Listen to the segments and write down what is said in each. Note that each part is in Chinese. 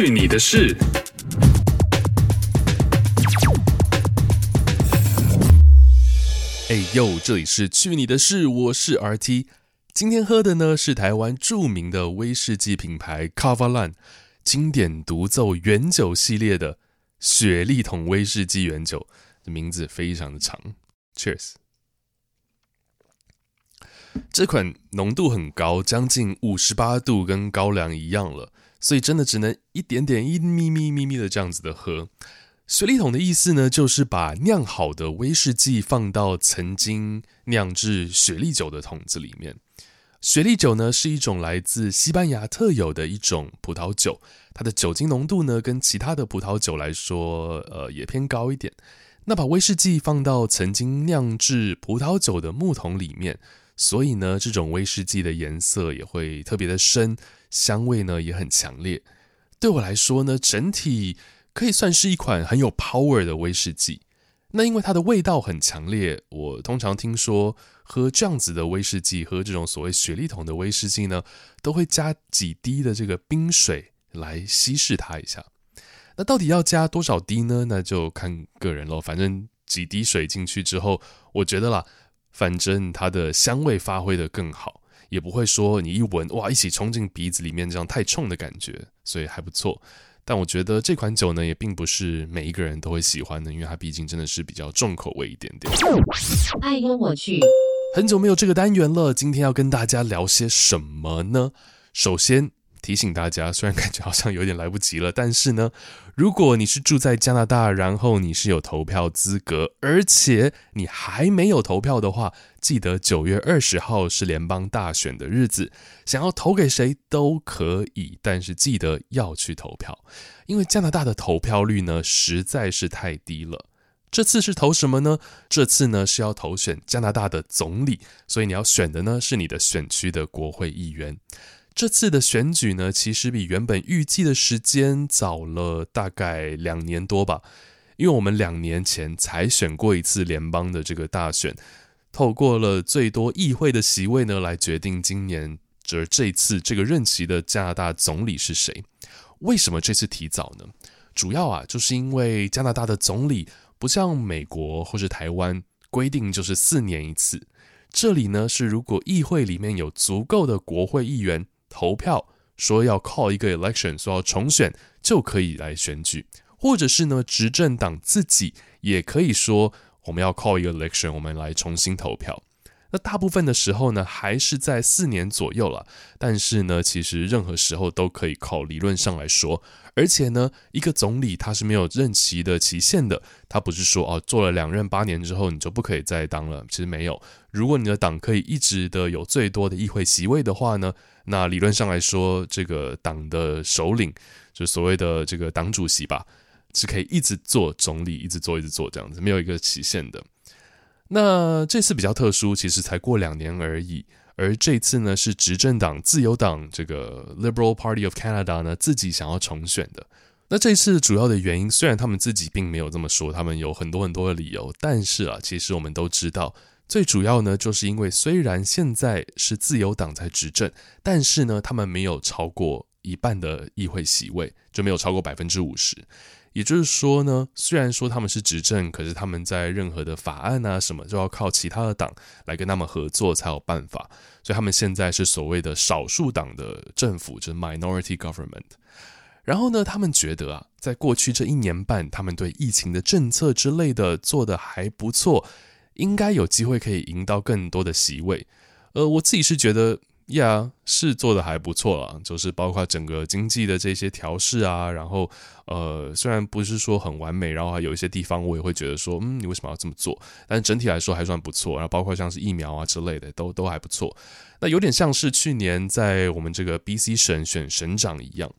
去你的事！哎呦，这里是去你的事，我是 RT。今天喝的呢是台湾著名的威士忌品牌 Kavalan 经典独奏原酒系列的雪莉桶威士忌原酒，名字非常的长。Cheers！这款浓度很高，将近五十八度，跟高粱一样了，所以真的只能一点点、一咪咪咪咪的这样子的喝。雪莉桶的意思呢，就是把酿好的威士忌放到曾经酿制雪莉酒的桶子里面。雪莉酒呢，是一种来自西班牙特有的一种葡萄酒，它的酒精浓度呢，跟其他的葡萄酒来说，呃，也偏高一点。那把威士忌放到曾经酿制葡萄酒的木桶里面。所以呢，这种威士忌的颜色也会特别的深，香味呢也很强烈。对我来说呢，整体可以算是一款很有 power 的威士忌。那因为它的味道很强烈，我通常听说喝这样子的威士忌，喝这种所谓雪莉桶的威士忌呢，都会加几滴的这个冰水来稀释它一下。那到底要加多少滴呢？那就看个人喽。反正几滴水进去之后，我觉得啦。反正它的香味发挥得更好，也不会说你一闻哇，一起冲进鼻子里面这样太冲的感觉，所以还不错。但我觉得这款酒呢，也并不是每一个人都会喜欢的，因为它毕竟真的是比较重口味一点点。爱跟我去，很久没有这个单元了，今天要跟大家聊些什么呢？首先。提醒大家，虽然感觉好像有点来不及了，但是呢，如果你是住在加拿大，然后你是有投票资格，而且你还没有投票的话，记得九月二十号是联邦大选的日子，想要投给谁都可以，但是记得要去投票，因为加拿大的投票率呢实在是太低了。这次是投什么呢？这次呢是要投选加拿大的总理，所以你要选的呢是你的选区的国会议员。这次的选举呢，其实比原本预计的时间早了大概两年多吧，因为我们两年前才选过一次联邦的这个大选，透过了最多议会的席位呢，来决定今年这这次这个任期的加拿大总理是谁。为什么这次提早呢？主要啊，就是因为加拿大的总理不像美国或是台湾规定就是四年一次，这里呢是如果议会里面有足够的国会议员。投票说要 call 一个 election，说要重选就可以来选举，或者是呢，执政党自己也可以说我们要 call 一个 election，我们来重新投票。那大部分的时候呢，还是在四年左右了。但是呢，其实任何时候都可以靠理论上来说。而且呢，一个总理他是没有任期的期限的，他不是说哦，做了两任八年之后你就不可以再当了。其实没有，如果你的党可以一直的有最多的议会席位的话呢，那理论上来说，这个党的首领就所谓的这个党主席吧，是可以一直做总理，一直做，一直做这样子，没有一个期限的。那这次比较特殊，其实才过两年而已。而这次呢，是执政党自由党这个 Liberal Party of Canada 呢自己想要重选的。那这次主要的原因，虽然他们自己并没有这么说，他们有很多很多的理由，但是啊，其实我们都知道，最主要呢，就是因为虽然现在是自由党在执政，但是呢，他们没有超过一半的议会席位，就没有超过百分之五十。也就是说呢，虽然说他们是执政，可是他们在任何的法案啊什么，就要靠其他的党来跟他们合作才有办法。所以他们现在是所谓的少数党的政府，就是 minority government。然后呢，他们觉得啊，在过去这一年半，他们对疫情的政策之类的做得还不错，应该有机会可以赢到更多的席位。呃，我自己是觉得。呀，yeah, 是做的还不错了，就是包括整个经济的这些调试啊，然后呃，虽然不是说很完美，然后还有一些地方我也会觉得说，嗯，你为什么要这么做？但整体来说还算不错，然后包括像是疫苗啊之类的，都都还不错。那有点像是去年在我们这个 BC 省选省长一样，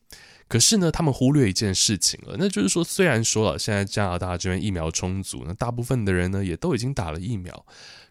可是呢，他们忽略一件事情了，那就是说，虽然说了现在加拿大这边疫苗充足，那大部分的人呢也都已经打了疫苗。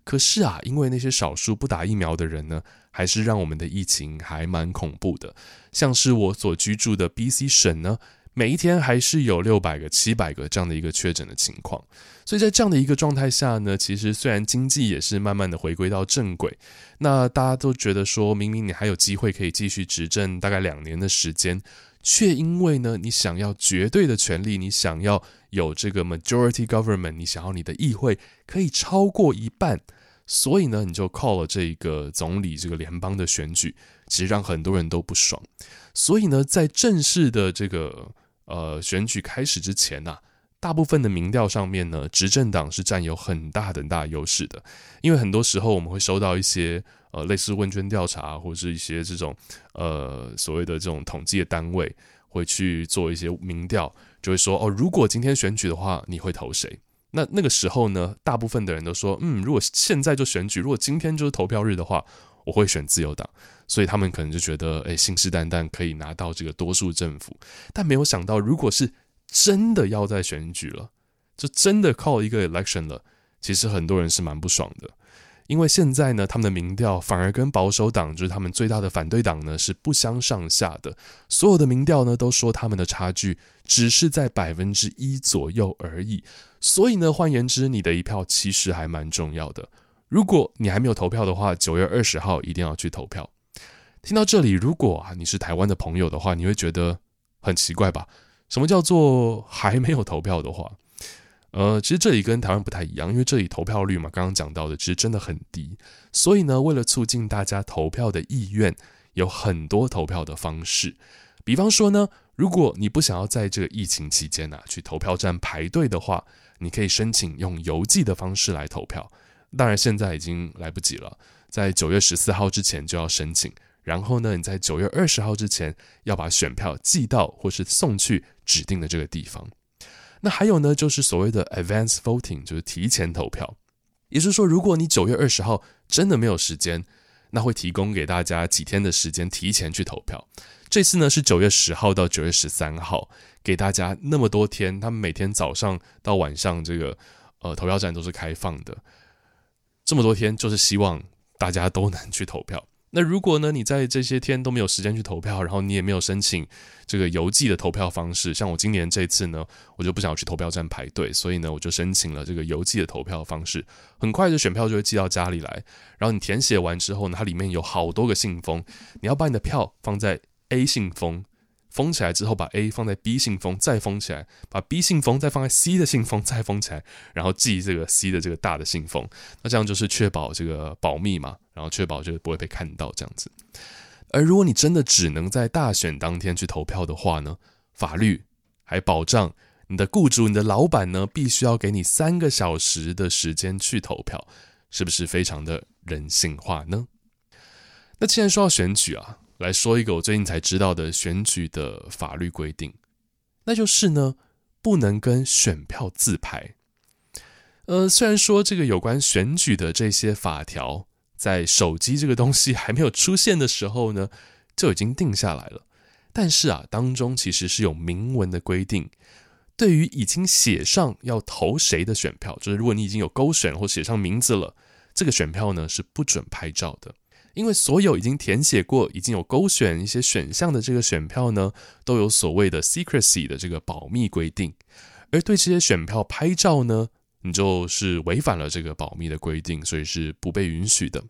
可是啊，因为那些少数不打疫苗的人呢，还是让我们的疫情还蛮恐怖的。像是我所居住的 BC 省呢，每一天还是有六百个、七百个这样的一个确诊的情况。所以在这样的一个状态下呢，其实虽然经济也是慢慢的回归到正轨，那大家都觉得说明明你还有机会可以继续执政大概两年的时间，却因为呢，你想要绝对的权利，你想要有这个 majority government，你想要你的议会可以超过一半，所以呢，你就靠了这个总理这个联邦的选举，其实让很多人都不爽。所以呢，在正式的这个呃选举开始之前呐、大部分的民调上面呢，执政党是占有很大很大优势的，因为很多时候我们会收到一些呃类似问卷调查或者是一些这种呃所谓的这种统计的单位会去做一些民调，就会说哦，如果今天选举的话，你会投谁？那那个时候呢，大部分的人都说，嗯，如果现在就选举，如果今天就是投票日的话，我会选自由党，所以他们可能就觉得，哎，信誓旦旦可以拿到这个多数政府，但没有想到，如果是真的要再选举了，就真的靠一个 election 了。其实很多人是蛮不爽的，因为现在呢，他们的民调反而跟保守党，就是他们最大的反对党呢，是不相上下的。所有的民调呢，都说他们的差距只是在百分之一左右而已。所以呢，换言之，你的一票其实还蛮重要的。如果你还没有投票的话，九月二十号一定要去投票。听到这里，如果啊你是台湾的朋友的话，你会觉得很奇怪吧？什么叫做还没有投票的话？呃，其实这里跟台湾不太一样，因为这里投票率嘛，刚刚讲到的其实真的很低。所以呢，为了促进大家投票的意愿，有很多投票的方式。比方说呢，如果你不想要在这个疫情期间啊去投票站排队的话，你可以申请用邮寄的方式来投票。当然，现在已经来不及了，在九月十四号之前就要申请。然后呢，你在九月二十号之前要把选票寄到或是送去指定的这个地方。那还有呢，就是所谓的 advance voting，就是提前投票。也就是说，如果你九月二十号真的没有时间，那会提供给大家几天的时间提前去投票。这次呢是九月十号到九月十三号，给大家那么多天，他们每天早上到晚上这个呃投票站都是开放的，这么多天就是希望大家都能去投票。那如果呢，你在这些天都没有时间去投票，然后你也没有申请这个邮寄的投票方式，像我今年这次呢，我就不想去投票站排队，所以呢，我就申请了这个邮寄的投票方式，很快就选票就会寄到家里来，然后你填写完之后呢，它里面有好多个信封，你要把你的票放在 A 信封。封起来之后，把 A 放在 B 信封，再封起来；把 B 信封再放在 C 的信封，再封起来，然后寄这个 C 的这个大的信封。那这样就是确保这个保密嘛，然后确保就是不会被看到这样子。而如果你真的只能在大选当天去投票的话呢，法律还保障你的雇主、你的老板呢，必须要给你三个小时的时间去投票，是不是非常的人性化呢？那既然说到选举啊。来说一个我最近才知道的选举的法律规定，那就是呢，不能跟选票自拍。呃，虽然说这个有关选举的这些法条，在手机这个东西还没有出现的时候呢，就已经定下来了。但是啊，当中其实是有明文的规定，对于已经写上要投谁的选票，就是如果你已经有勾选或写上名字了，这个选票呢是不准拍照的。因为所有已经填写过、已经有勾选一些选项的这个选票呢，都有所谓的 secrecy 的这个保密规定，而对这些选票拍照呢，你就是违反了这个保密的规定，所以是不被允许的。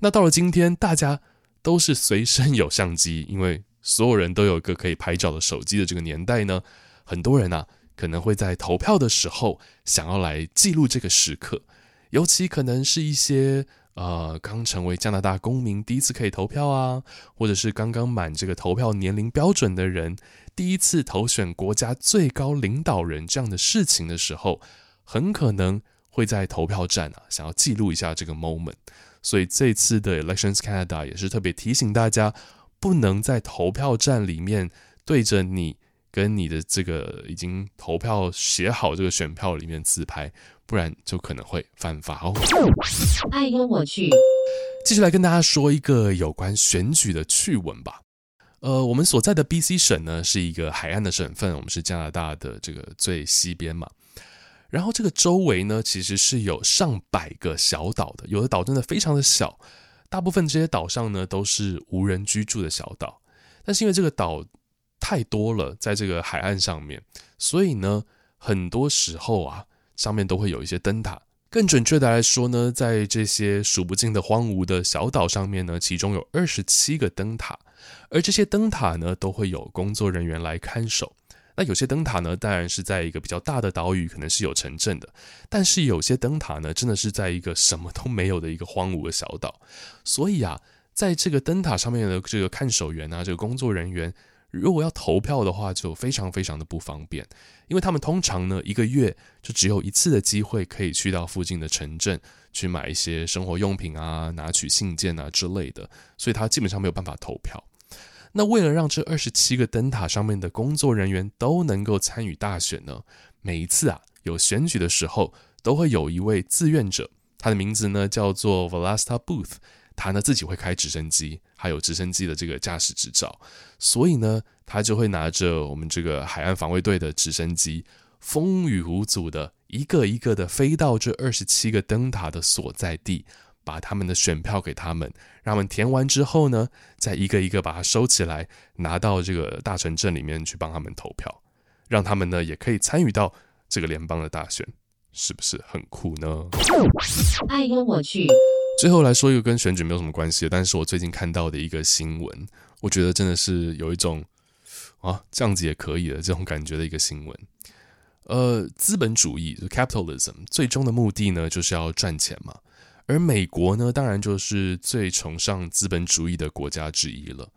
那到了今天，大家都是随身有相机，因为所有人都有一个可以拍照的手机的这个年代呢，很多人啊可能会在投票的时候想要来记录这个时刻，尤其可能是一些。呃，刚成为加拿大公民，第一次可以投票啊，或者是刚刚满这个投票年龄标准的人，第一次投选国家最高领导人这样的事情的时候，很可能会在投票站啊，想要记录一下这个 moment。所以这次的 Elections Canada 也是特别提醒大家，不能在投票站里面对着你跟你的这个已经投票写好这个选票里面自拍。不然就可能会犯法哦。爱幽默趣，继续来跟大家说一个有关选举的趣闻吧。呃，我们所在的 BC 省呢，是一个海岸的省份，我们是加拿大的这个最西边嘛。然后这个周围呢，其实是有上百个小岛的，有的岛真的非常的小，大部分这些岛上呢都是无人居住的小岛。但是因为这个岛太多了，在这个海岸上面，所以呢，很多时候啊。上面都会有一些灯塔，更准确的来说呢，在这些数不尽的荒芜的小岛上面呢，其中有二十七个灯塔。而这些灯塔呢，都会有工作人员来看守。那有些灯塔呢，当然是在一个比较大的岛屿，可能是有城镇的；但是有些灯塔呢，真的是在一个什么都没有的一个荒芜的小岛。所以啊，在这个灯塔上面的这个看守员啊，这个工作人员，如果要投票的话，就非常非常的不方便，因为他们通常呢，一个月就只有一次的机会可以去到附近的城镇去买一些生活用品啊，拿取信件啊之类的，所以他基本上没有办法投票。那为了让这二十七个灯塔上面的工作人员都能够参与大选呢，每一次啊有选举的时候，都会有一位志愿者，他的名字呢叫做 Vlasta Booth，他呢自己会开直升机，还有直升机的这个驾驶执照，所以呢他就会拿着我们这个海岸防卫队的直升机，风雨无阻的一个一个的飞到这二十七个灯塔的所在地。把他们的选票给他们，让他们填完之后呢，再一个一个把它收起来，拿到这个大城镇里面去帮他们投票，让他们呢也可以参与到这个联邦的大选，是不是很酷呢？爱优我去。最后来说一个跟选举没有什么关系，但是我最近看到的一个新闻，我觉得真的是有一种啊这样子也可以的这种感觉的一个新闻。呃，资本主义 capitalism 最终的目的呢，就是要赚钱嘛。而美国呢，当然就是最崇尚资本主义的国家之一了。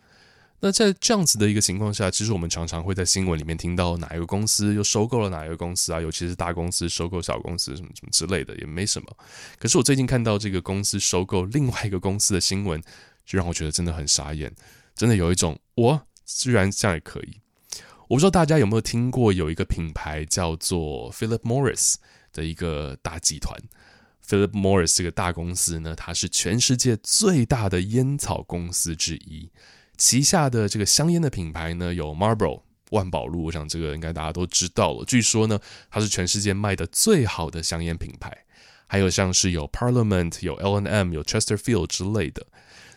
那在这样子的一个情况下，其实我们常常会在新闻里面听到哪一个公司又收购了哪一个公司啊，尤其是大公司收购小公司什么什么之类的，也没什么。可是我最近看到这个公司收购另外一个公司的新闻，就让我觉得真的很傻眼，真的有一种哇，居然这样也可以。我不知道大家有没有听过有一个品牌叫做 Philip Morris 的一个大集团。Philip Morris 这个大公司呢，它是全世界最大的烟草公司之一。旗下的这个香烟的品牌呢，有 Marlboro 万宝路，我想这个应该大家都知道了。据说呢，它是全世界卖的最好的香烟品牌。还有像是有 Parliament、有 L N M、有 Chesterfield 之类的。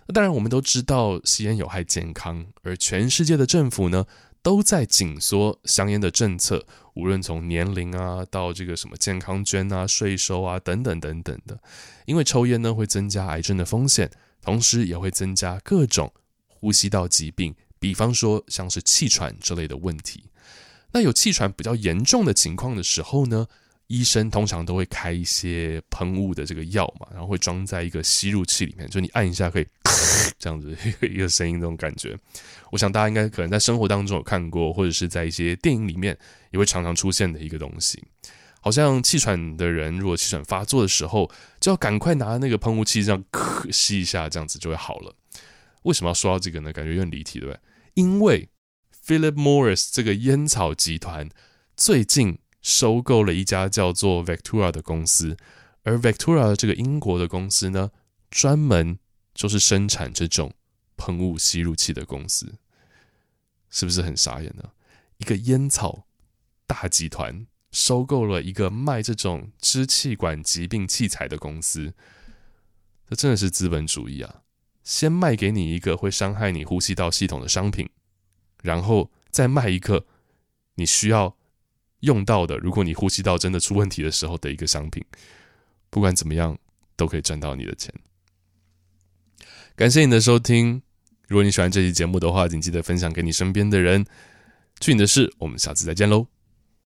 那当然，我们都知道吸烟有害健康，而全世界的政府呢，都在紧缩香烟的政策，无论从年龄啊到这个什么健康捐啊、税收啊等等等等的，因为抽烟呢会增加癌症的风险，同时也会增加各种呼吸道疾病，比方说像是气喘之类的问题。那有气喘比较严重的情况的时候呢，医生通常都会开一些喷雾的这个药嘛，然后会装在一个吸入器里面，就你按一下可以 这样子 一个声音，这种感觉。我想大家应该可能在生活当中有看过，或者是在一些电影里面也会常常出现的一个东西。好像气喘的人，如果气喘发作的时候，就要赶快拿那个喷雾器这样咳 吸一下，这样子就会好了。为什么要说到这个呢？感觉有点离题，对不对？因为 Philip Morris 这个烟草集团最近。收购了一家叫做 Vectura 的公司，而 Vectura 这个英国的公司呢，专门就是生产这种喷雾吸入器的公司，是不是很傻眼呢？一个烟草大集团收购了一个卖这种支气管疾病器材的公司，这真的是资本主义啊！先卖给你一个会伤害你呼吸道系统的商品，然后再卖一个你需要。用到的，如果你呼吸道真的出问题的时候的一个商品，不管怎么样都可以赚到你的钱。感谢你的收听，如果你喜欢这期节目的话，请记得分享给你身边的人。去你的事，我们下次再见喽。